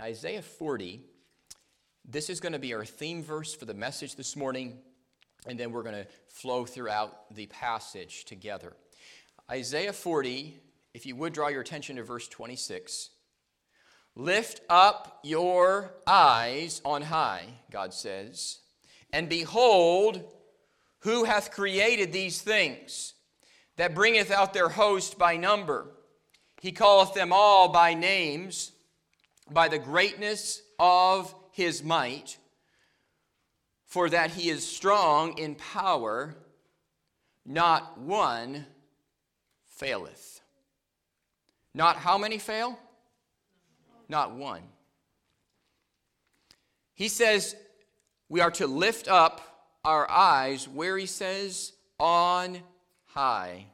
Isaiah 40, this is going to be our theme verse for the message this morning, and then we're going to flow throughout the passage together. Isaiah 40, if you would draw your attention to verse 26. Lift up your eyes on high, God says, and behold, who hath created these things, that bringeth out their host by number? He calleth them all by names, by the greatness of his might, for that he is strong in power, not one faileth. Not how many fail? Not one. He says we are to lift up our eyes where he says, on high.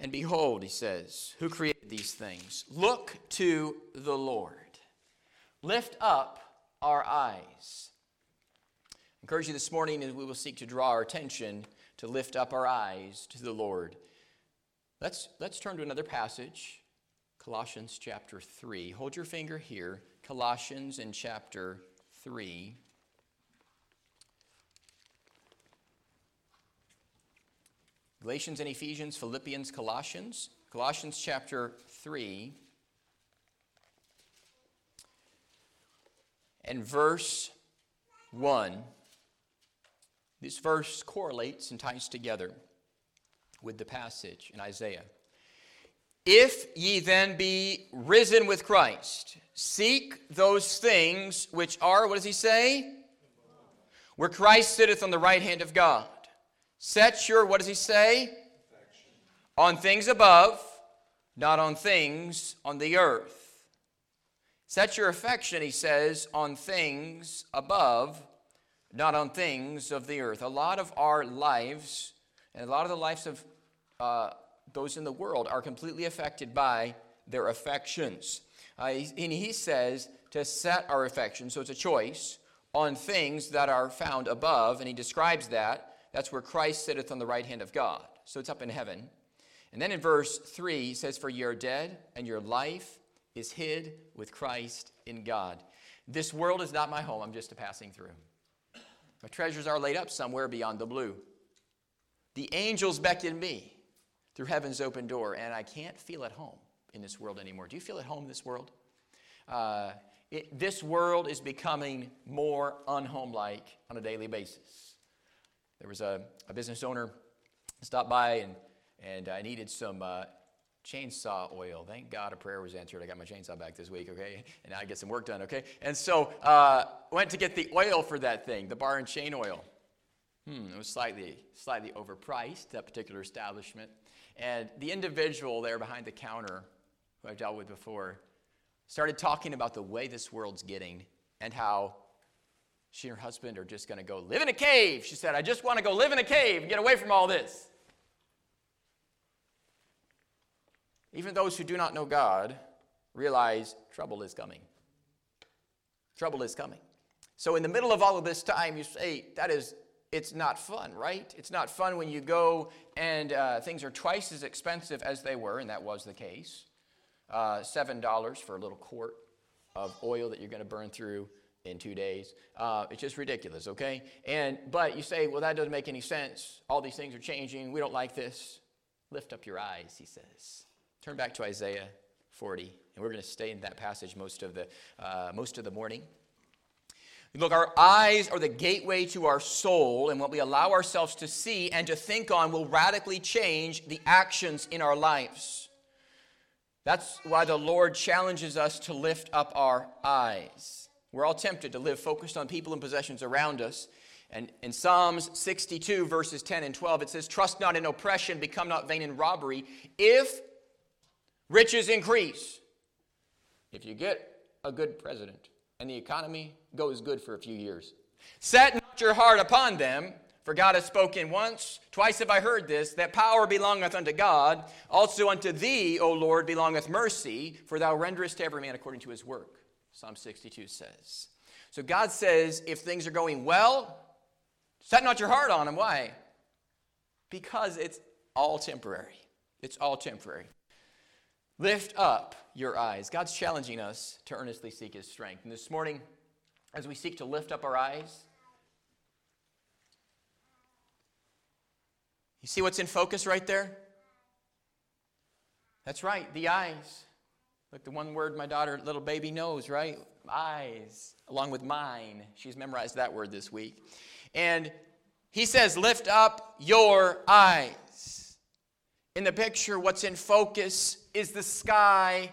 And behold, he says, who created these things? Look to the Lord. Lift up our eyes. I encourage you this morning as we will seek to draw our attention to lift up our eyes to the Lord. Let's, let's turn to another passage, Colossians chapter 3. Hold your finger here, Colossians in chapter 3. Galatians and Ephesians, Philippians, Colossians. Colossians chapter 3 and verse 1. This verse correlates and ties together with the passage in Isaiah. If ye then be risen with Christ, seek those things which are, what does he say? Where Christ sitteth on the right hand of God. Set your, what does he say? Affection. On things above, not on things on the earth. Set your affection, he says, on things above, not on things of the earth. A lot of our lives, and a lot of the lives of uh, those in the world, are completely affected by their affections. Uh, and he says to set our affection, so it's a choice, on things that are found above, and he describes that that's where Christ sitteth on the right hand of God. So it's up in heaven. And then in verse 3, he says, For ye are dead, and your life is hid with Christ in God. This world is not my home, I'm just a passing through. My treasures are laid up somewhere beyond the blue. The angels beckon me through heaven's open door, and I can't feel at home in this world anymore. Do you feel at home in this world? Uh, it, this world is becoming more unhomelike on a daily basis. There was a, a business owner stopped by and, and I needed some uh, chainsaw oil. Thank God a prayer was answered. I got my chainsaw back this week, okay? And I get some work done, okay? And so uh, went to get the oil for that thing, the bar and chain oil. Hmm, it was slightly, slightly overpriced, that particular establishment. And the individual there behind the counter, who I've dealt with before, started talking about the way this world's getting and how she and her husband are just going to go live in a cave. She said, I just want to go live in a cave and get away from all this. Even those who do not know God realize trouble is coming. Trouble is coming. So, in the middle of all of this time, you say, that is, it's not fun, right? It's not fun when you go and uh, things are twice as expensive as they were, and that was the case. Uh, $7 for a little quart of oil that you're going to burn through in two days. Uh, it's just ridiculous, okay? And but you say, well, that doesn't make any sense. All these things are changing. We don't like this. Lift up your eyes, he says. Turn back to Isaiah 40, and we're going to stay in that passage most of the uh, most of the morning. Look, our eyes are the gateway to our soul, and what we allow ourselves to see and to think on will radically change the actions in our lives. That's why the Lord challenges us to lift up our eyes. We're all tempted to live focused on people and possessions around us. And in Psalms 62, verses 10 and 12, it says, Trust not in oppression, become not vain in robbery. If riches increase, if you get a good president and the economy goes good for a few years, set not your heart upon them, for God has spoken once, twice have I heard this, that power belongeth unto God. Also unto thee, O Lord, belongeth mercy, for thou renderest to every man according to his work. Psalm 62 says. So God says, if things are going well, set not your heart on them. Why? Because it's all temporary. It's all temporary. Lift up your eyes. God's challenging us to earnestly seek His strength. And this morning, as we seek to lift up our eyes, you see what's in focus right there? That's right, the eyes. Look, the one word my daughter, little baby, knows, right? Eyes, along with mine. She's memorized that word this week. And he says, Lift up your eyes. In the picture, what's in focus is the sky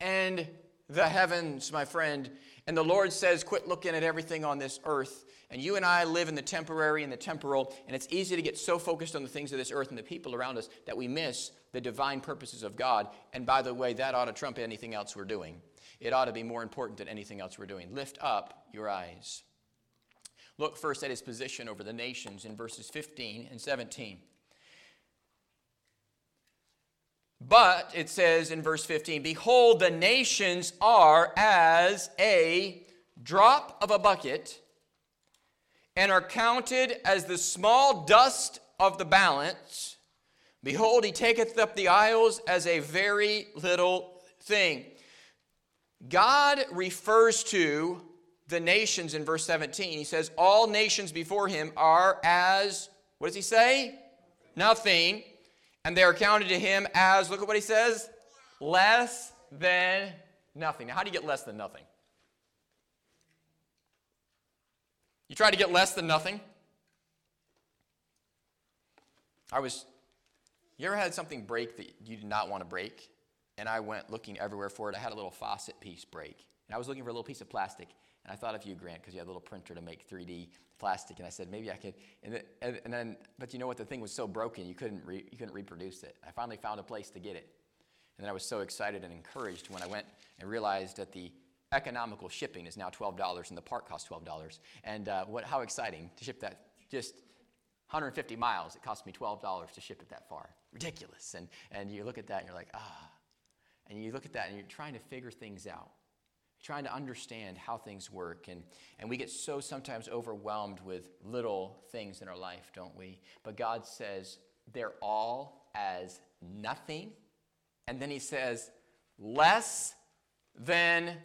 and the heavens, my friend. And the Lord says, Quit looking at everything on this earth. And you and I live in the temporary and the temporal, and it's easy to get so focused on the things of this earth and the people around us that we miss the divine purposes of God. And by the way, that ought to trump anything else we're doing. It ought to be more important than anything else we're doing. Lift up your eyes. Look first at his position over the nations in verses 15 and 17. But it says in verse 15, Behold, the nations are as a drop of a bucket and are counted as the small dust of the balance. Behold, he taketh up the isles as a very little thing. God refers to the nations in verse 17. He says, All nations before him are as, what does he say? Nothing. And they are counted to him as, look at what he says, less than nothing. Now, how do you get less than nothing? You try to get less than nothing? I was, you ever had something break that you did not want to break? And I went looking everywhere for it. I had a little faucet piece break. And I was looking for a little piece of plastic. And I thought of you, Grant, because you had a little printer to make 3D plastic. And I said, maybe I could. And, then, and then but you know what? The thing was so broken, you couldn't, re, you couldn't reproduce it. I finally found a place to get it. And then I was so excited and encouraged when I went and realized that the economical shipping is now $12 and the part costs $12. And uh, what, how exciting to ship that just 150 miles. It cost me $12 to ship it that far. Ridiculous. And, and you look at that and you're like, ah. And you look at that and you're trying to figure things out trying to understand how things work. And, and we get so sometimes overwhelmed with little things in our life, don't we? But God says they're all as nothing. And then He says, less than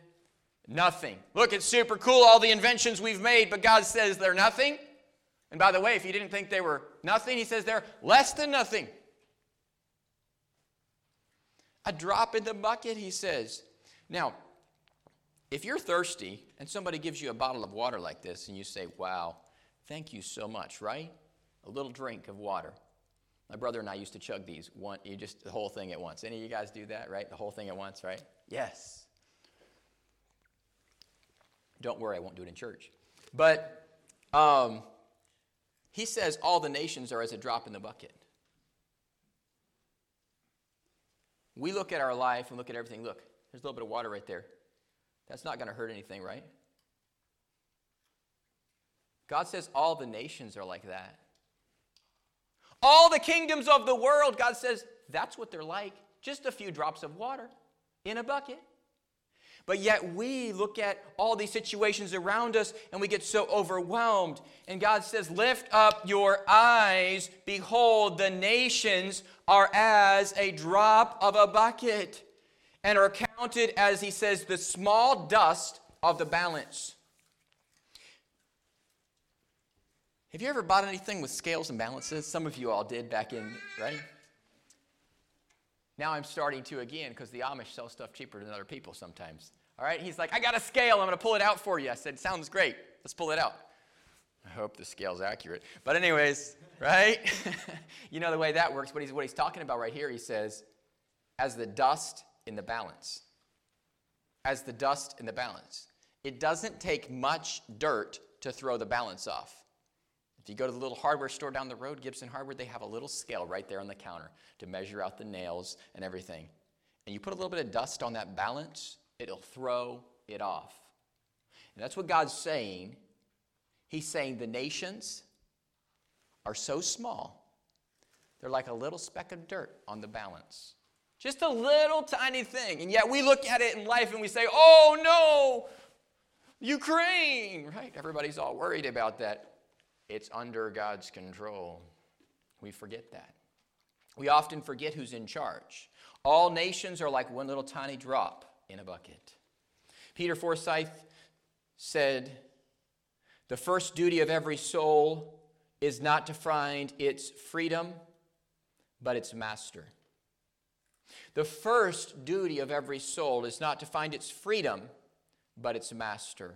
nothing. Look, it's super cool, all the inventions we've made, but God says they're nothing. And by the way, if you didn't think they were nothing, He says they're less than nothing. A drop in the bucket, He says. Now, if you're thirsty and somebody gives you a bottle of water like this and you say, Wow, thank you so much, right? A little drink of water. My brother and I used to chug these, one, you just the whole thing at once. Any of you guys do that, right? The whole thing at once, right? Yes. Don't worry, I won't do it in church. But um, he says all the nations are as a drop in the bucket. We look at our life and look at everything. Look, there's a little bit of water right there. That's not going to hurt anything, right? God says all the nations are like that. All the kingdoms of the world, God says that's what they're like. Just a few drops of water in a bucket. But yet we look at all these situations around us and we get so overwhelmed. And God says, Lift up your eyes. Behold, the nations are as a drop of a bucket and are counted as, he says, the small dust of the balance. Have you ever bought anything with scales and balances? Some of you all did back in, right? Now I'm starting to again because the Amish sell stuff cheaper than other people sometimes. All right, he's like, I got a scale, I'm going to pull it out for you. I said, Sounds great, let's pull it out. I hope the scale's accurate. But, anyways, right? you know the way that works. But he's, what he's talking about right here, he says, as the dust in the balance. As the dust in the balance. It doesn't take much dirt to throw the balance off. If you go to the little hardware store down the road, Gibson Hardware, they have a little scale right there on the counter to measure out the nails and everything. And you put a little bit of dust on that balance, it'll throw it off. And that's what God's saying. He's saying the nations are so small, they're like a little speck of dirt on the balance. Just a little tiny thing. And yet we look at it in life and we say, oh no, Ukraine, right? Everybody's all worried about that. It's under God's control. We forget that. We often forget who's in charge. All nations are like one little tiny drop in a bucket. Peter Forsyth said, The first duty of every soul is not to find its freedom, but its master. The first duty of every soul is not to find its freedom, but its master.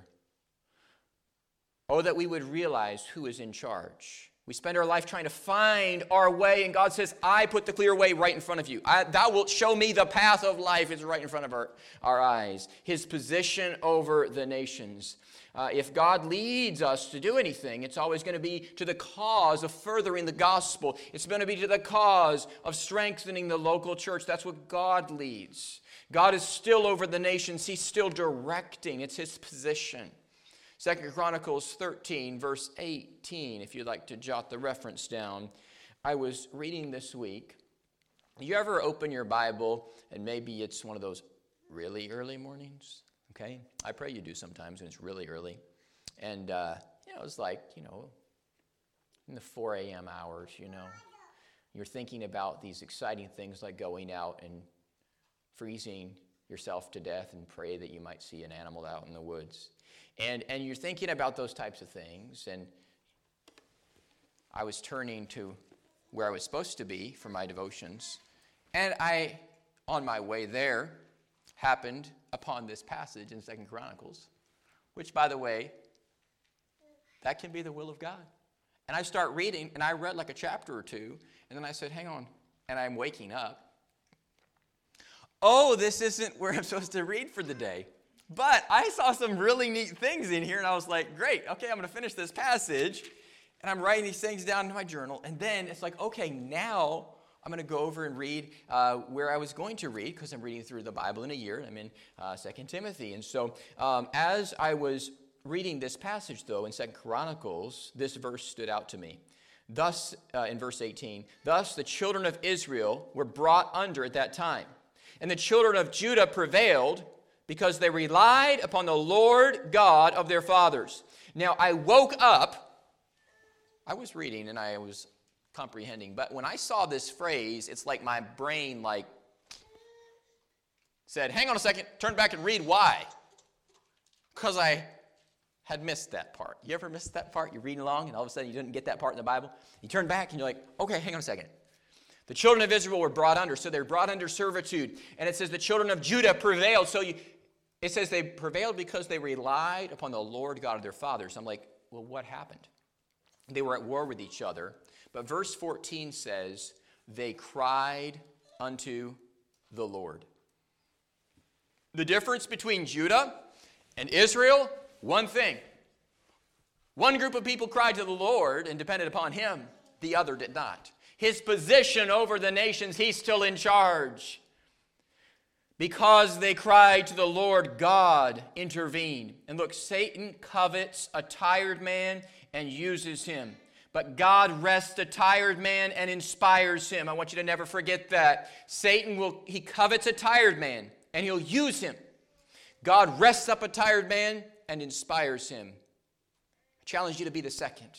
Oh, that we would realize who is in charge. We spend our life trying to find our way, and God says, I put the clear way right in front of you. I, thou wilt show me the path of life is right in front of our, our eyes. His position over the nations. Uh, if God leads us to do anything, it's always going to be to the cause of furthering the gospel. It's going to be to the cause of strengthening the local church. That's what God leads. God is still over the nations, He's still directing, it's His position. Second Chronicles 13, verse 18, if you'd like to jot the reference down. I was reading this week. You ever open your Bible and maybe it's one of those really early mornings? Okay? I pray you do sometimes when it's really early. And, uh, you know, it's like, you know, in the 4 a.m. hours, you know. You're thinking about these exciting things like going out and freezing yourself to death and pray that you might see an animal out in the woods. And, and you're thinking about those types of things. And I was turning to where I was supposed to be for my devotions. And I, on my way there, happened upon this passage in Second Chronicles, which, by the way, that can be the will of God. And I start reading, and I read like a chapter or two, and then I said, hang on. And I'm waking up. Oh, this isn't where I'm supposed to read for the day. But I saw some really neat things in here, and I was like, great, okay, I'm going to finish this passage. And I'm writing these things down in my journal. And then it's like, okay, now I'm going to go over and read uh, where I was going to read because I'm reading through the Bible in a year. I'm in uh, 2 Timothy. And so um, as I was reading this passage, though, in Second Chronicles, this verse stood out to me. Thus, uh, in verse 18, thus the children of Israel were brought under at that time. And the children of Judah prevailed because they relied upon the Lord God of their fathers. Now, I woke up, I was reading and I was comprehending, but when I saw this phrase, it's like my brain like said, "Hang on a second, turn back and read why." Cuz I had missed that part. You ever missed that part? You're reading along and all of a sudden you didn't get that part in the Bible. You turn back and you're like, "Okay, hang on a second. The children of Israel were brought under, so they're brought under servitude. And it says the children of Judah prevailed. So you, it says they prevailed because they relied upon the Lord God of their fathers. I'm like, well, what happened? They were at war with each other. But verse 14 says, they cried unto the Lord. The difference between Judah and Israel, one thing. One group of people cried to the Lord and depended upon him, the other did not. His position over the nations, he's still in charge. Because they cried to the Lord, God intervened. And look, Satan covets a tired man and uses him. But God rests a tired man and inspires him. I want you to never forget that. Satan will, he covets a tired man and he'll use him. God rests up a tired man and inspires him. I challenge you to be the second.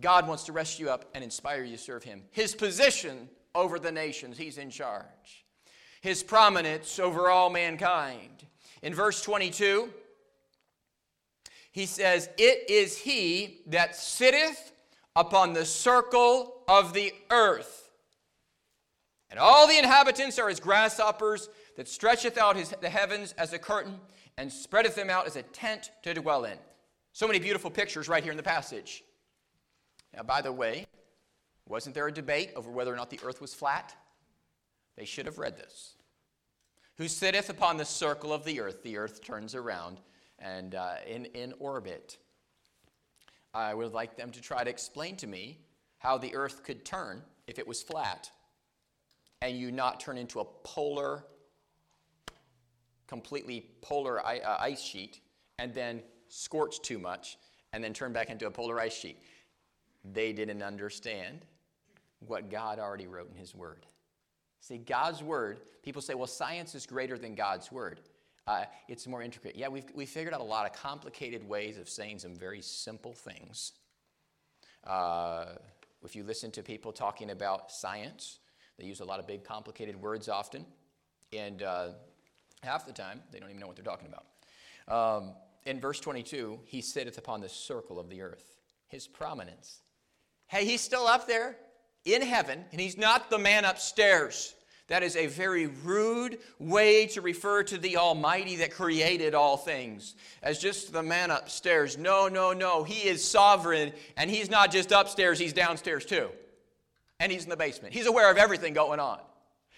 God wants to rest you up and inspire you to serve him. His position over the nations, he's in charge his prominence over all mankind. In verse 22, he says, It is he that sitteth upon the circle of the earth. And all the inhabitants are as grasshoppers that stretcheth out his, the heavens as a curtain and spreadeth them out as a tent to dwell in. So many beautiful pictures right here in the passage. Now, by the way, wasn't there a debate over whether or not the earth was flat? They should have read this. Who sitteth upon the circle of the earth? The earth turns around and uh, in, in orbit. I would like them to try to explain to me how the earth could turn if it was flat and you not turn into a polar, completely polar uh, ice sheet and then scorch too much and then turn back into a polar ice sheet. They didn't understand what God already wrote in His Word. See, God's Word, people say, well, science is greater than God's Word. Uh, it's more intricate. Yeah, we've, we figured out a lot of complicated ways of saying some very simple things. Uh, if you listen to people talking about science, they use a lot of big, complicated words often. And uh, half the time, they don't even know what they're talking about. Um, in verse 22, he sitteth upon the circle of the earth. His prominence. Hey, he's still up there in heaven, and he's not the man upstairs. That is a very rude way to refer to the Almighty that created all things as just the man upstairs. No, no, no. He is sovereign, and he's not just upstairs, he's downstairs too. And he's in the basement. He's aware of everything going on.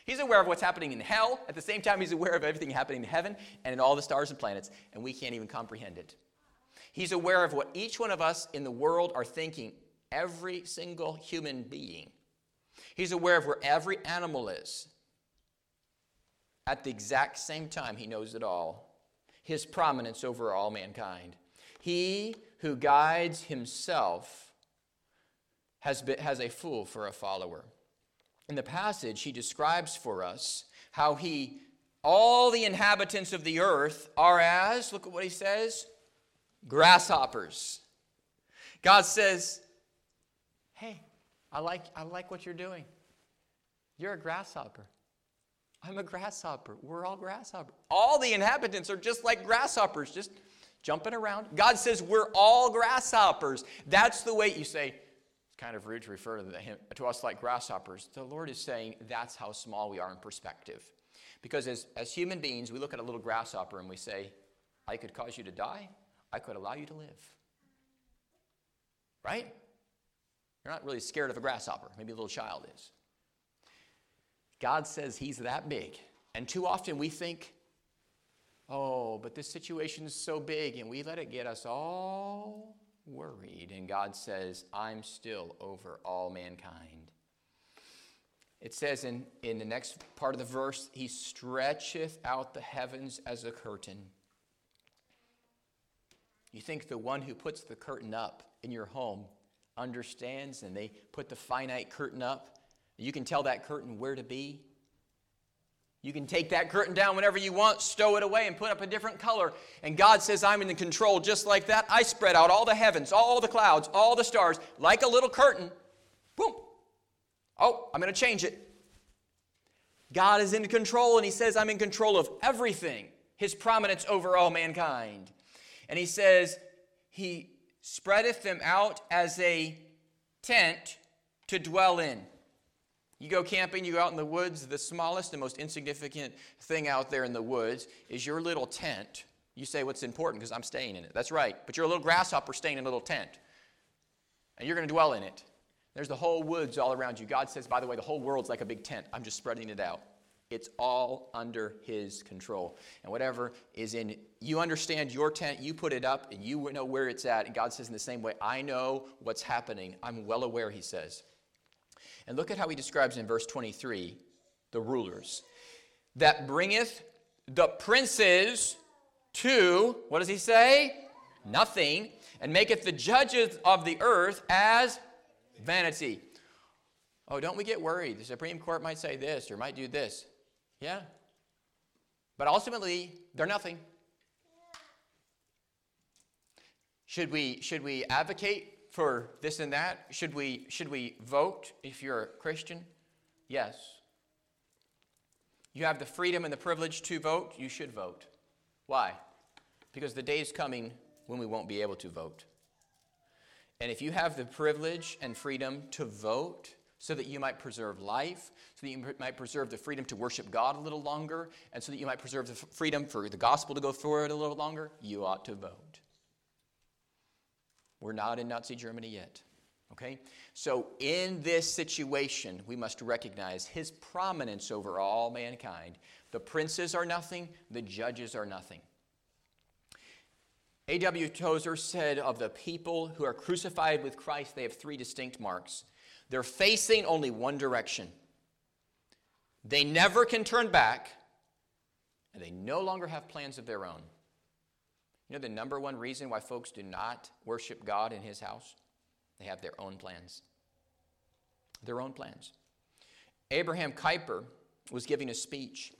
He's aware of what's happening in hell. At the same time, he's aware of everything happening in heaven and in all the stars and planets, and we can't even comprehend it. He's aware of what each one of us in the world are thinking, every single human being. He's aware of where every animal is. At the exact same time, he knows it all. His prominence over all mankind. He who guides himself has, been, has a fool for a follower. In the passage, he describes for us how he, all the inhabitants of the earth are as, look at what he says, grasshoppers. God says, Hey, I like, I like what you're doing. You're a grasshopper. I'm a grasshopper. We're all grasshoppers. All the inhabitants are just like grasshoppers, just jumping around. God says we're all grasshoppers. That's the way you say, it's kind of rude to refer to, to us like grasshoppers. The Lord is saying that's how small we are in perspective. Because as, as human beings, we look at a little grasshopper and we say, I could cause you to die, I could allow you to live. Right? You're not really scared of a grasshopper. Maybe a little child is. God says he's that big. And too often we think, oh, but this situation is so big, and we let it get us all worried. And God says, I'm still over all mankind. It says in, in the next part of the verse, He stretcheth out the heavens as a curtain. You think the one who puts the curtain up in your home understands and they put the finite curtain up you can tell that curtain where to be. You can take that curtain down whenever you want, stow it away, and put up a different color. And God says, I'm in the control just like that. I spread out all the heavens, all the clouds, all the stars, like a little curtain. Boom. Oh, I'm going to change it. God is in control, and He says, I'm in control of everything, His prominence over all mankind. And He says, He spreadeth them out as a tent to dwell in. You go camping, you go out in the woods, the smallest and most insignificant thing out there in the woods is your little tent. You say, What's important? Because I'm staying in it. That's right. But you're a little grasshopper staying in a little tent. And you're going to dwell in it. There's the whole woods all around you. God says, by the way, the whole world's like a big tent. I'm just spreading it out. It's all under His control. And whatever is in, you understand your tent, you put it up, and you know where it's at. And God says, in the same way, I know what's happening. I'm well aware, He says. And look at how he describes in verse 23 the rulers. That bringeth the princes to, what does he say? Nothing. And maketh the judges of the earth as vanity. Oh, don't we get worried? The Supreme Court might say this or might do this. Yeah. But ultimately, they're nothing. Should we, should we advocate for this and that? Should we, should we vote if you're a Christian? Yes. You have the freedom and the privilege to vote, you should vote. Why? Because the day is coming when we won't be able to vote. And if you have the privilege and freedom to vote so that you might preserve life, so that you might preserve the freedom to worship God a little longer, and so that you might preserve the freedom for the gospel to go forward a little longer, you ought to vote. We're not in Nazi Germany yet. Okay? So, in this situation, we must recognize his prominence over all mankind. The princes are nothing, the judges are nothing. A.W. Tozer said of the people who are crucified with Christ, they have three distinct marks. They're facing only one direction. They never can turn back, and they no longer have plans of their own. You know the number one reason why folks do not worship God in His house? They have their own plans. Their own plans. Abraham Kuyper was giving a speech,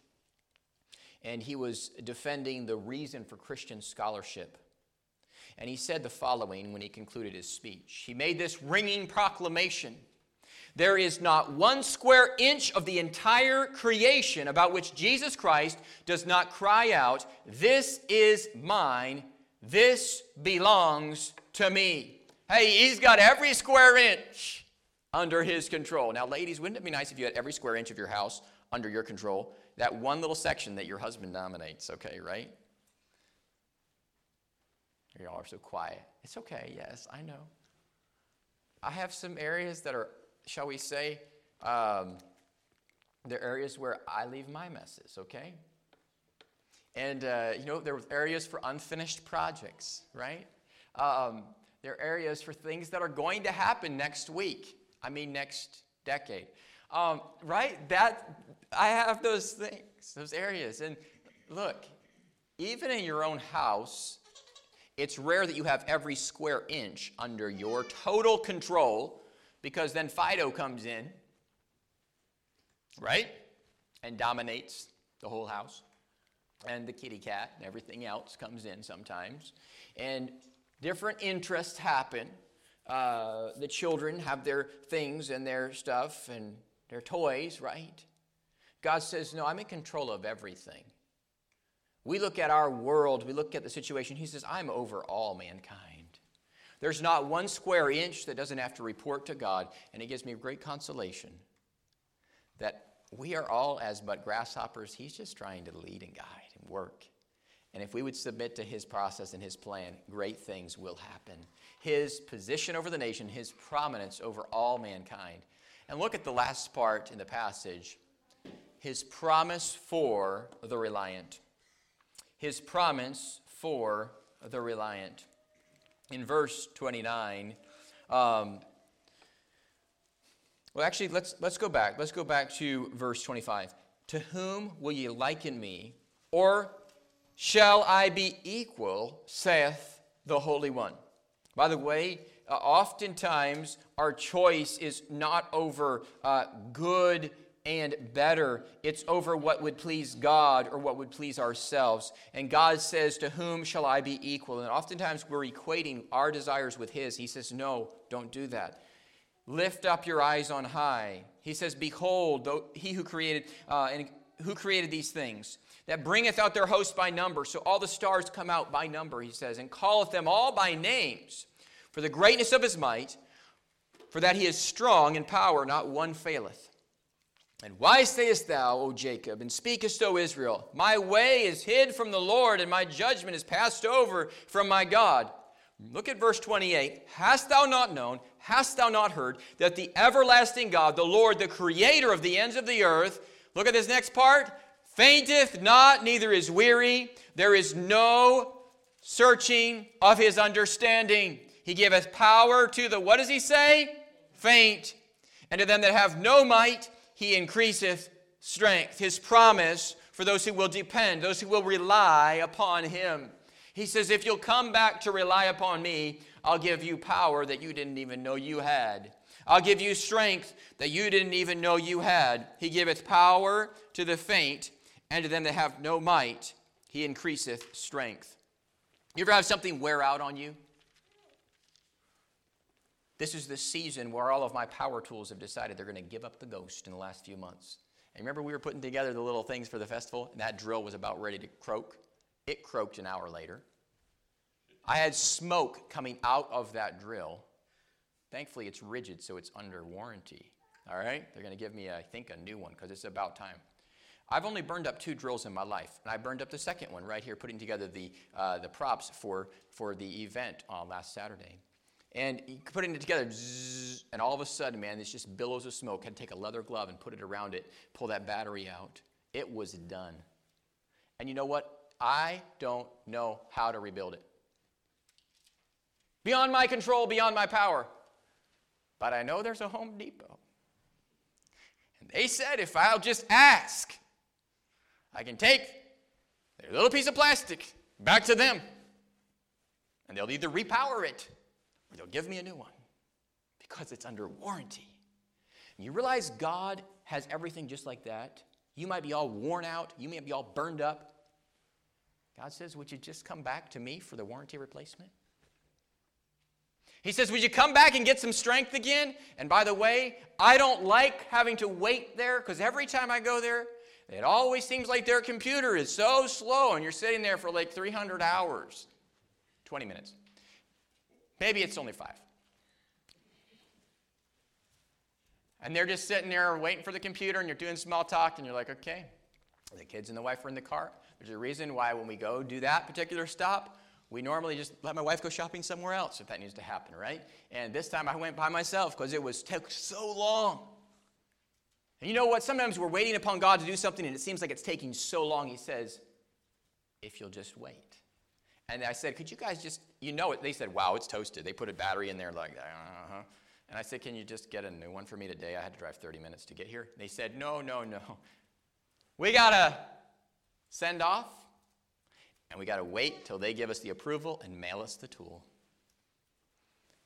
and he was defending the reason for Christian scholarship. And he said the following when he concluded his speech He made this ringing proclamation There is not one square inch of the entire creation about which Jesus Christ does not cry out, This is mine, this belongs to me. Hey, he's got every square inch under his control. Now, ladies, wouldn't it be nice if you had every square inch of your house under your control? That one little section that your husband dominates, okay, right? Y'all are so quiet. It's okay, yes, I know. I have some areas that are, shall we say, um, they're areas where I leave my messes, okay? And, uh, you know, there are areas for unfinished projects, right? Um, there are areas for things that are going to happen next week. I mean, next decade. Um, right? That, I have those things, those areas. And look, even in your own house, it's rare that you have every square inch under your total control because then Fido comes in, right? And dominates the whole house. And the kitty cat and everything else comes in sometimes. And different interests happen. Uh, the children have their things and their stuff and their toys, right? God says, No, I'm in control of everything. We look at our world, we look at the situation. He says, I'm over all mankind. There's not one square inch that doesn't have to report to God, and it gives me great consolation that we are all as but grasshoppers. He's just trying to lead and guide and work. And if we would submit to his process and his plan, great things will happen. His position over the nation, his prominence over all mankind. And look at the last part in the passage his promise for the reliant his promise for the reliant. In verse 29, um, well, actually, let's, let's go back. Let's go back to verse 25. To whom will ye liken me? Or shall I be equal, saith the Holy One? By the way, uh, oftentimes our choice is not over uh, good and better. It's over what would please God or what would please ourselves. And God says, To whom shall I be equal? And oftentimes we're equating our desires with His. He says, No, don't do that. Lift up your eyes on high. He says, Behold, he who created, uh, and who created these things, that bringeth out their host by number. So all the stars come out by number, he says, and calleth them all by names, for the greatness of his might, for that he is strong in power, not one faileth. And why sayest thou, O Jacob, and speakest, O Israel, My way is hid from the Lord, and my judgment is passed over from my God? Look at verse 28. Hast thou not known, hast thou not heard, that the everlasting God, the Lord, the creator of the ends of the earth, look at this next part, fainteth not, neither is weary. There is no searching of his understanding. He giveth power to the, what does he say? Faint. And to them that have no might, he increaseth strength. His promise for those who will depend, those who will rely upon him. He says, If you'll come back to rely upon me, I'll give you power that you didn't even know you had. I'll give you strength that you didn't even know you had. He giveth power to the faint, and to them that have no might, he increaseth strength. You ever have something wear out on you? This is the season where all of my power tools have decided they're going to give up the ghost in the last few months. And remember, we were putting together the little things for the festival, and that drill was about ready to croak? It croaked an hour later. I had smoke coming out of that drill. Thankfully, it's Ridgid, so it's under warranty. All right? They're going to give me, I think, a new one because it's about time. I've only burned up two drills in my life, and I burned up the second one right here, putting together the, uh, the props for, for the event uh, last Saturday. And putting it together, and all of a sudden, man, it's just billows of smoke. Had to take a leather glove and put it around it, pull that battery out. It was done. And you know what? I don't know how to rebuild it. Beyond my control, beyond my power. But I know there's a Home Depot. And they said if I'll just ask, I can take their little piece of plastic back to them. And they'll either repower it they'll give me a new one because it's under warranty. And you realize God has everything just like that? You might be all worn out, you may be all burned up. God says, Would you just come back to me for the warranty replacement? He says, Would you come back and get some strength again? And by the way, I don't like having to wait there because every time I go there, it always seems like their computer is so slow and you're sitting there for like 300 hours. 20 minutes. Maybe it's only five. And they're just sitting there waiting for the computer and you're doing small talk and you're like, okay, the kids and the wife are in the car. There's a reason why when we go do that particular stop, we normally just let my wife go shopping somewhere else if that needs to happen, right? And this time I went by myself because it was took so long. And you know what? Sometimes we're waiting upon God to do something and it seems like it's taking so long. He says, if you'll just wait. And I said, could you guys just, you know it. They said, wow, it's toasted. They put a battery in there like, uh-huh. And I said, can you just get a new one for me today? I had to drive 30 minutes to get here. They said, no, no, no. We got to send off and we got to wait till they give us the approval and mail us the tool.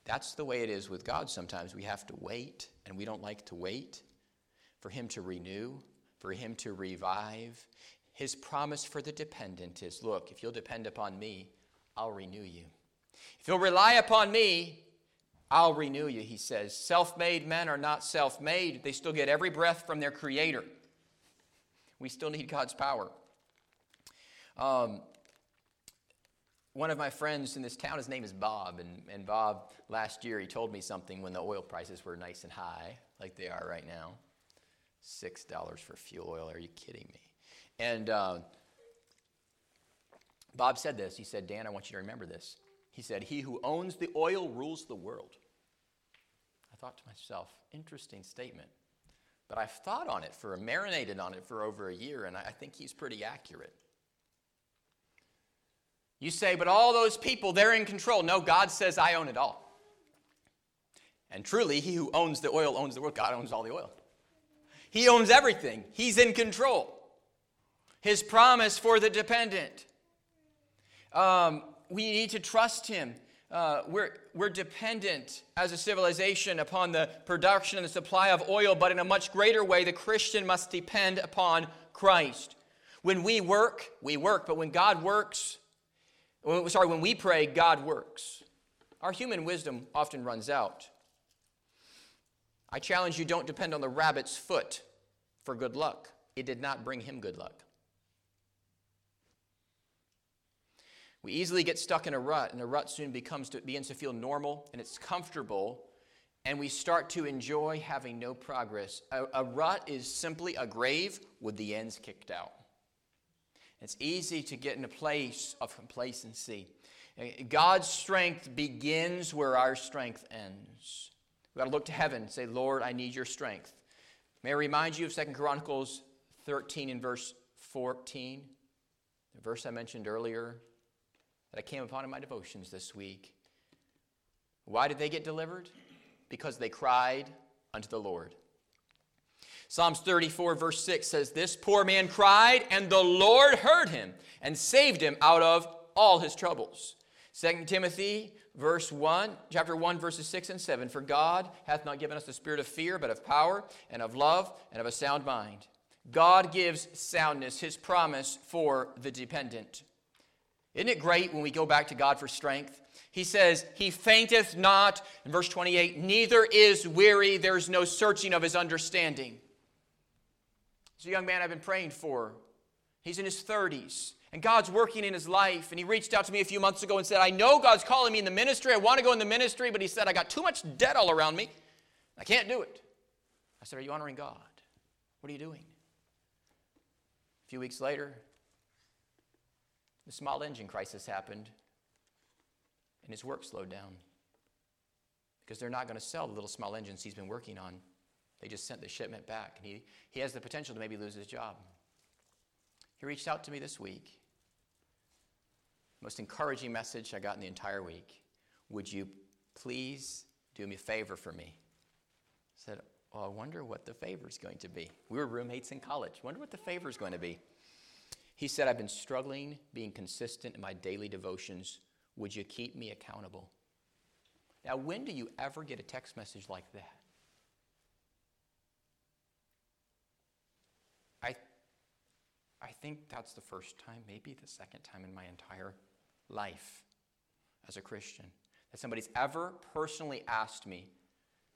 That's the way it is with God sometimes. We have to wait, and we don't like to wait for Him to renew, for Him to revive. His promise for the dependent is look, if you'll depend upon me, I'll renew you. If you'll rely upon me, I'll renew you, he says. Self made men are not self made, they still get every breath from their Creator. We still need God's power. Um, one of my friends in this town, his name is Bob, and, and Bob, last year, he told me something when the oil prices were nice and high, like they are right now. $6 for fuel oil, are you kidding me? And uh, Bob said this. He said, Dan, I want you to remember this. He said, He who owns the oil rules the world. I thought to myself, interesting statement. But I've thought on it for, marinated on it for over a year, and I think he's pretty accurate. You say, but all those people, they're in control. No, God says, I own it all. And truly, he who owns the oil owns the world. God owns all the oil. He owns everything, He's in control. His promise for the dependent. Um, we need to trust Him. Uh, we're, we're dependent as a civilization upon the production and the supply of oil, but in a much greater way, the Christian must depend upon Christ. When we work, we work, but when God works, sorry, when we pray, God works. Our human wisdom often runs out. I challenge you don't depend on the rabbit's foot for good luck. It did not bring him good luck. We easily get stuck in a rut, and a rut soon becomes to, begins to feel normal and it's comfortable, and we start to enjoy having no progress. A, a rut is simply a grave with the ends kicked out. It's easy to get in a place of complacency. God's strength begins where our strength ends. We've got to look to heaven and say, Lord, I need your strength. May I remind you of 2 Chronicles 13 and verse 14, the verse I mentioned earlier that I came upon in my devotions this week. Why did they get delivered? Because they cried unto the Lord. Psalms 34, verse 6 says, This poor man cried, and the Lord heard him and saved him out of all his troubles. 2 Timothy verse 1, chapter 1, verses 6 and 7. For God hath not given us the spirit of fear, but of power and of love and of a sound mind. God gives soundness, his promise for the dependent. Isn't it great when we go back to God for strength? He says, He fainteth not, in verse 28, neither is weary, there's no searching of his understanding. It's a young man I've been praying for. He's in his 30s, and God's working in his life. And he reached out to me a few months ago and said, I know God's calling me in the ministry. I want to go in the ministry, but he said, I got too much debt all around me. I can't do it. I said, Are you honoring God? What are you doing? A few weeks later, the small engine crisis happened, and his work slowed down because they're not going to sell the little small engines he's been working on they just sent the shipment back. And he, he has the potential to maybe lose his job. He reached out to me this week. Most encouraging message I got in the entire week. Would you please do me a favor for me? I said, Well, I wonder what the favor is going to be. We were roommates in college. Wonder what the favor is going to be. He said, I've been struggling being consistent in my daily devotions. Would you keep me accountable? Now, when do you ever get a text message like that? I I think that's the first time, maybe the second time in my entire life as a Christian, that somebody's ever personally asked me,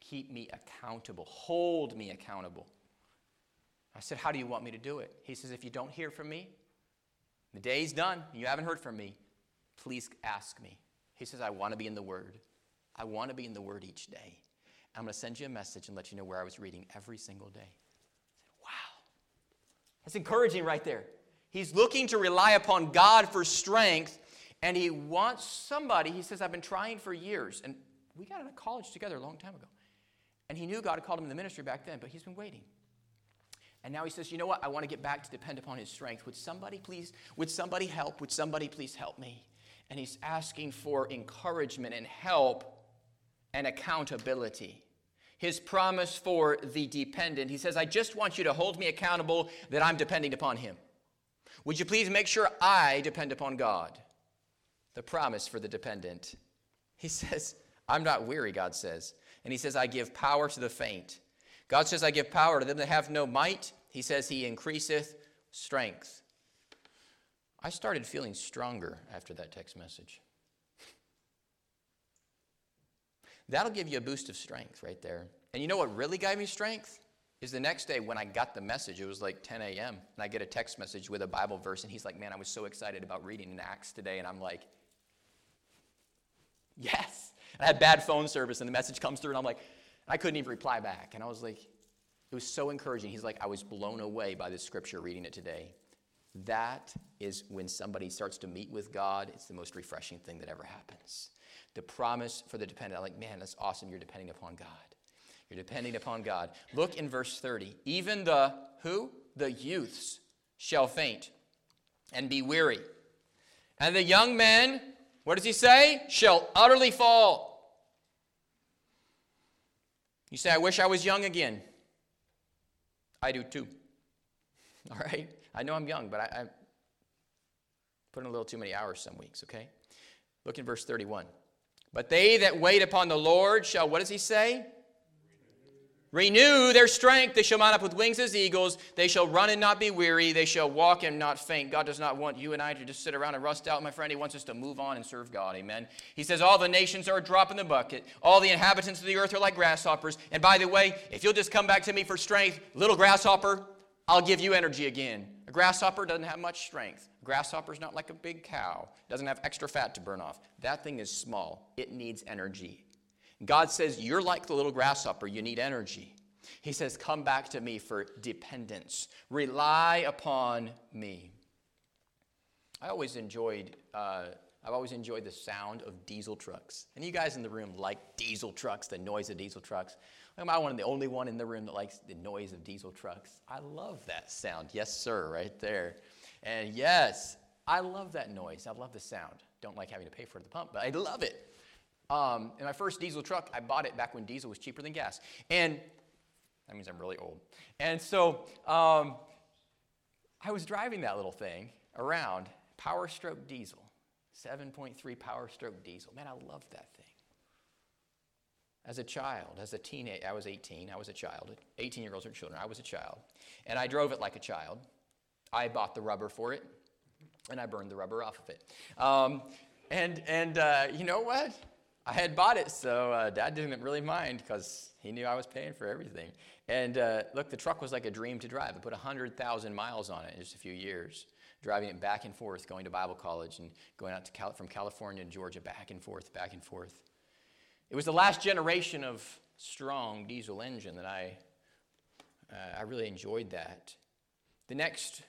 keep me accountable, hold me accountable. I said, How do you want me to do it? He says, If you don't hear from me, the day's done, you haven't heard from me, please ask me. He says, I want to be in the Word. I want to be in the Word each day. I'm going to send you a message and let you know where I was reading every single day. Wow. That's encouraging right there. He's looking to rely upon God for strength, and he wants somebody. He says, I've been trying for years. And we got out of college together a long time ago. And he knew God had called him in the ministry back then, but he's been waiting. And now he says, You know what? I want to get back to depend upon his strength. Would somebody please, would somebody help? Would somebody please help me? And he's asking for encouragement and help and accountability. His promise for the dependent. He says, I just want you to hold me accountable that I'm depending upon him. Would you please make sure I depend upon God? The promise for the dependent. He says, I'm not weary, God says. And he says, I give power to the faint. God says, I give power to them that have no might. He says, He increaseth strength. I started feeling stronger after that text message. That'll give you a boost of strength right there. And you know what really gave me strength? Is the next day when I got the message, it was like 10 a.m., and I get a text message with a Bible verse, and he's like, Man, I was so excited about reading in Acts today. And I'm like, Yes. And I had bad phone service, and the message comes through, and I'm like, I couldn't even reply back. And I was like, It was so encouraging. He's like, I was blown away by this scripture reading it today. That is when somebody starts to meet with God, it's the most refreshing thing that ever happens. The promise for the dependent. I'm like, man, that's awesome. You're depending upon God. You're depending upon God. Look in verse 30. Even the who? The youths shall faint and be weary. And the young men, what does he say? Shall utterly fall. You say, I wish I was young again. I do too. All right? I know I'm young, but I, I put in a little too many hours some weeks, okay? Look in verse 31. But they that wait upon the Lord shall, what does he say? Renew their strength. They shall mount up with wings as eagles. They shall run and not be weary. They shall walk and not faint. God does not want you and I to just sit around and rust out, my friend. He wants us to move on and serve God. Amen. He says, All the nations are a drop in the bucket. All the inhabitants of the earth are like grasshoppers. And by the way, if you'll just come back to me for strength, little grasshopper, I'll give you energy again. A grasshopper doesn't have much strength. A grasshopper's not like a big cow, doesn't have extra fat to burn off. That thing is small, it needs energy. God says, You're like the little grasshopper, you need energy. He says, Come back to me for dependence. Rely upon me. I always enjoyed. Uh, I've always enjoyed the sound of diesel trucks. And you guys in the room like diesel trucks, the noise of diesel trucks. Am I one of the only one in the room that likes the noise of diesel trucks? I love that sound. Yes, sir, right there. And yes, I love that noise. I love the sound. Don't like having to pay for the pump, but I love it. Um, in my first diesel truck, I bought it back when diesel was cheaper than gas. And that means I'm really old. And so um, I was driving that little thing around, Power Stroke diesel, 7.3 Power Stroke diesel. Man, I loved that thing. As a child, as a teenager, I was 18, I was a child. 18 year olds are children, I was a child. And I drove it like a child. I bought the rubber for it, and I burned the rubber off of it. Um, and and uh, you know what? I had bought it, so uh, Dad didn't really mind because he knew I was paying for everything. And uh, look, the truck was like a dream to drive. I put 100,000 miles on it in just a few years, driving it back and forth, going to Bible college and going out to Cal- from California to Georgia, back and forth, back and forth. It was the last generation of strong diesel engine that I, uh, I really enjoyed that. The next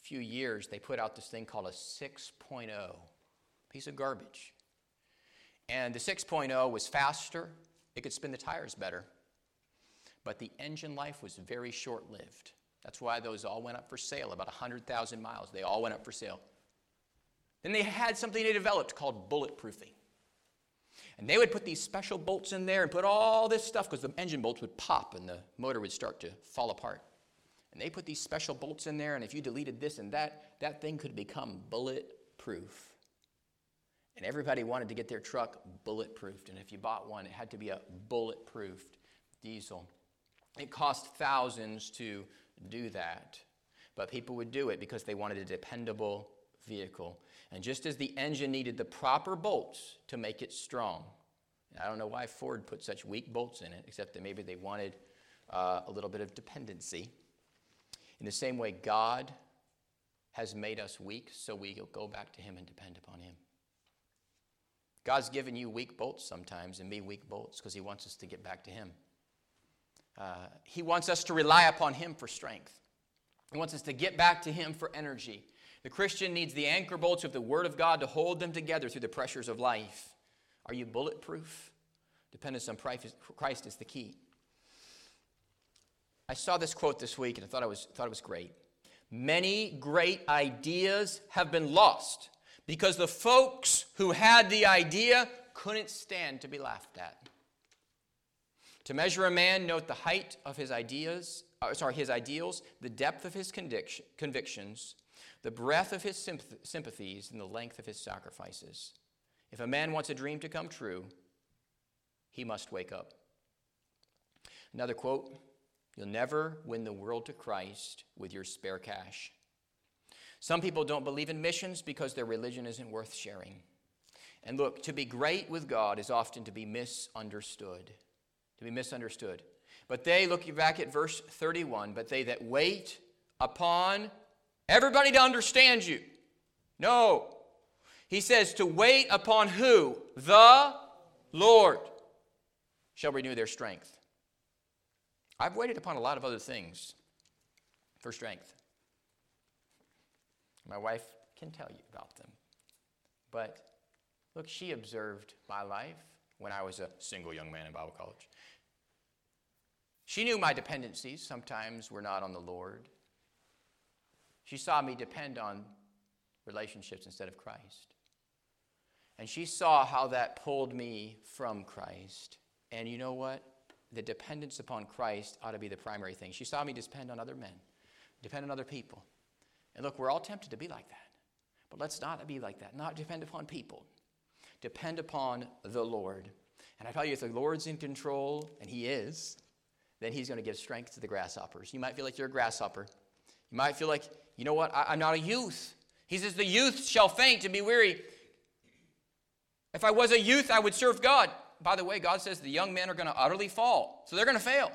few years, they put out this thing called a 6.0, piece of garbage. And the 6.0 was faster, it could spin the tires better, but the engine life was very short lived. That's why those all went up for sale, about 100,000 miles. They all went up for sale. Then they had something they developed called bulletproofing. And they would put these special bolts in there and put all this stuff because the engine bolts would pop and the motor would start to fall apart. And they put these special bolts in there, and if you deleted this and that, that thing could become bulletproof. And everybody wanted to get their truck bulletproofed. And if you bought one, it had to be a bulletproofed diesel. It cost thousands to do that. But people would do it because they wanted a dependable vehicle. And just as the engine needed the proper bolts to make it strong, I don't know why Ford put such weak bolts in it, except that maybe they wanted uh, a little bit of dependency. In the same way, God has made us weak, so we go back to Him and depend upon Him. God's given you weak bolts sometimes and me weak bolts because He wants us to get back to Him. Uh, he wants us to rely upon Him for strength. He wants us to get back to Him for energy. The Christian needs the anchor bolts of the Word of God to hold them together through the pressures of life. Are you bulletproof? Dependence on Christ is the key. I saw this quote this week and I thought it was, thought it was great. Many great ideas have been lost because the folks who had the idea couldn't stand to be laughed at. To measure a man, note the height of his ideas, uh, sorry, his ideals, the depth of his conviction, convictions, the breadth of his sympathies, and the length of his sacrifices. If a man wants a dream to come true, he must wake up. Another quote You'll never win the world to Christ with your spare cash. Some people don't believe in missions because their religion isn't worth sharing. And look, to be great with God is often to be misunderstood to be misunderstood. But they, looking back at verse 31, but they that wait upon everybody to understand you. No. He says to wait upon who? The Lord shall renew their strength. I've waited upon a lot of other things for strength. My wife can tell you about them. But look, she observed my life when I was a single young man in Bible college. She knew my dependencies sometimes were not on the Lord. She saw me depend on relationships instead of Christ. And she saw how that pulled me from Christ. And you know what? The dependence upon Christ ought to be the primary thing. She saw me depend on other men, depend on other people. And look, we're all tempted to be like that. But let's not be like that. Not depend upon people. Depend upon the Lord. And I tell you, if the Lord's in control, and He is, then he's going to give strength to the grasshoppers. You might feel like you're a grasshopper. You might feel like, you know what, I, am not a youth. He says, The youth shall faint and be weary. If I was a youth, I would serve God. By the way, God says the young men are going to utterly fall, so they're going to fail.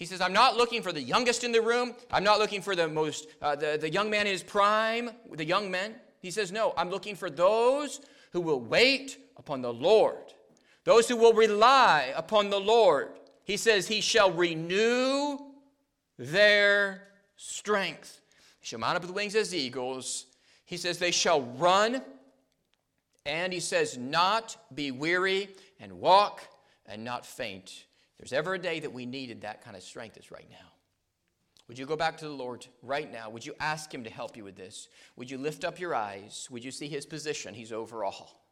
He says, I'm not looking for the youngest in the room. I'm not looking for the most, uh, the, the young man in his prime, the young men. He says, No, I'm looking for those who will wait upon the Lord, those who will rely upon the Lord. He says, He shall renew their strength. They shall mount up with wings as eagles. He says, They shall run. And he says, Not be weary and walk and not faint. There's ever a day that we needed that kind of strength, it's right now. Would you go back to the Lord right now? Would you ask Him to help you with this? Would you lift up your eyes? Would you see His position? He's over all.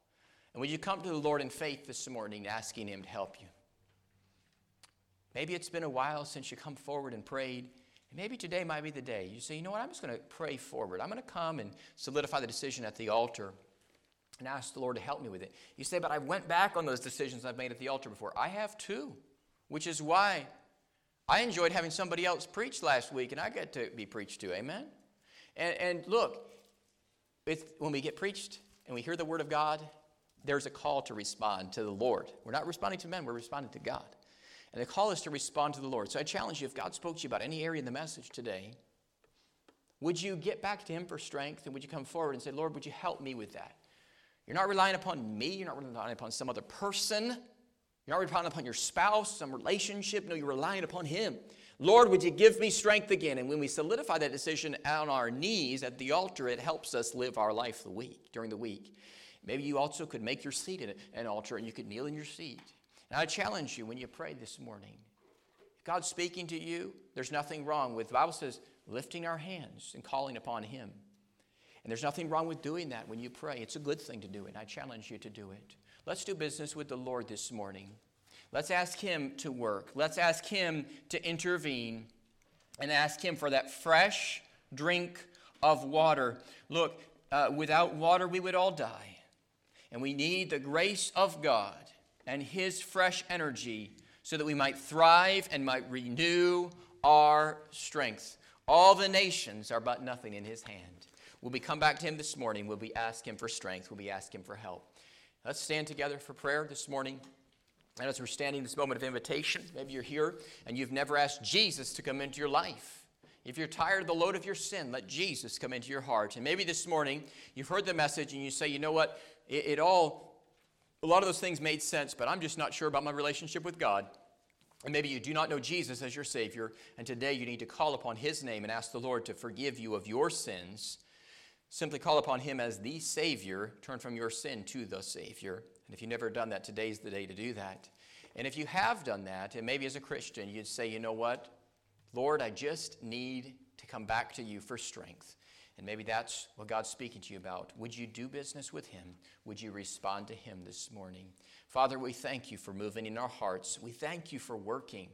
And would you come to the Lord in faith this morning, asking Him to help you? Maybe it's been a while since you come forward and prayed. maybe today might be the day. You say, you know what, I'm just going to pray forward. I'm going to come and solidify the decision at the altar and ask the Lord to help me with it. You say, but I went back on those decisions I've made at the altar before. I have too, which is why I enjoyed having somebody else preach last week and I got to be preached to. Amen? And, and look, when we get preached and we hear the word of God, there's a call to respond to the Lord. We're not responding to men, we're responding to God. And the call is to respond to the Lord. So I challenge you if God spoke to you about any area in the message today, would you get back to Him for strength and would you come forward and say, Lord, would you help me with that? You're not relying upon me, you're not relying upon some other person, you're not relying upon your spouse, some relationship. No, you're relying upon Him. Lord, would you give me strength again? And when we solidify that decision on our knees at the altar, it helps us live our life the week, during the week. Maybe you also could make your seat at an altar and you could kneel in your seat and I challenge you when you pray this morning. If God's speaking to you, there's nothing wrong with, the Bible says, lifting our hands and calling upon Him. And there's nothing wrong with doing that when you pray. It's a good thing to do it. I challenge you to do it. Let's do business with the Lord this morning. Let's ask Him to work. Let's ask Him to intervene and ask Him for that fresh drink of water. Look, uh, without water, we would all die. And we need the grace of God and His fresh energy so that we might thrive and might renew our strength. All the nations are but nothing in His hand. Will we come back to Him this morning? Will we ask Him for strength? Will we ask Him for help? Let's stand together for prayer this morning. And as we're standing this moment of invitation, maybe you're here and you've never asked Jesus to come into your life. If you're tired of the load of your sin, let Jesus come into your heart. And maybe this morning you've heard the message and you say, you know what? It, it all, a lot of those things made sense, but I'm just not sure about my relationship with God. And maybe you do not know Jesus as your Savior, and today you need to call upon His name and ask the Lord to forgive you of your sins. Simply call upon Him as the Savior. Turn from your sin to the Savior. And if you've never done that, today's the day to do that. And if you have done that, and maybe as a Christian, you'd say, you know what? Lord, I just need to come back to you for strength. And maybe that's what God's speaking to you about. Would you do business with Him? Would you respond to Him this morning? Father, we thank you for moving in our hearts. We thank you for working.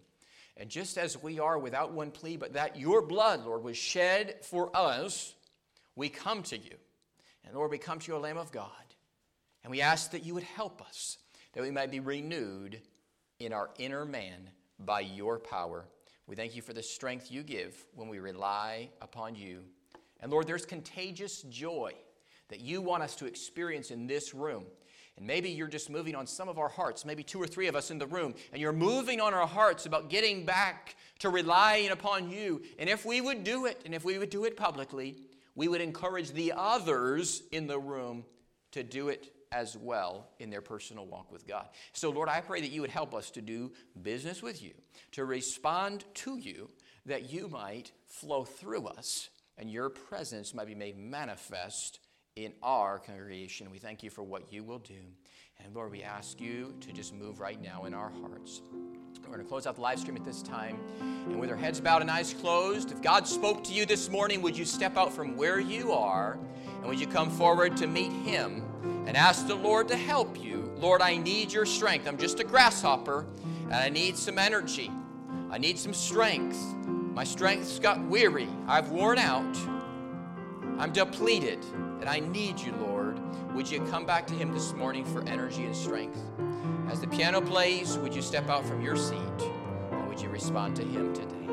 And just as we are without one plea, but that your blood, Lord, was shed for us, we come to you. And Lord, we come to you, O Lamb of God. And we ask that you would help us, that we might be renewed in our inner man by your power. We thank you for the strength you give when we rely upon you. And Lord, there's contagious joy that you want us to experience in this room. And maybe you're just moving on some of our hearts, maybe two or three of us in the room, and you're moving on our hearts about getting back to relying upon you. And if we would do it, and if we would do it publicly, we would encourage the others in the room to do it as well in their personal walk with God. So, Lord, I pray that you would help us to do business with you, to respond to you, that you might flow through us and your presence might be made manifest in our congregation. We thank you for what you will do. And Lord, we ask you to just move right now in our hearts. We're going to close out the live stream at this time. And with our heads bowed and eyes closed, if God spoke to you this morning, would you step out from where you are and would you come forward to meet Him and ask the Lord to help you? Lord, I need your strength. I'm just a grasshopper and I need some energy. I need some strength. My strength's got weary. I've worn out. I'm depleted. And I need you, Lord. Would you come back to Him this morning for energy and strength? As the piano plays, would you step out from your seat and would you respond to Him today?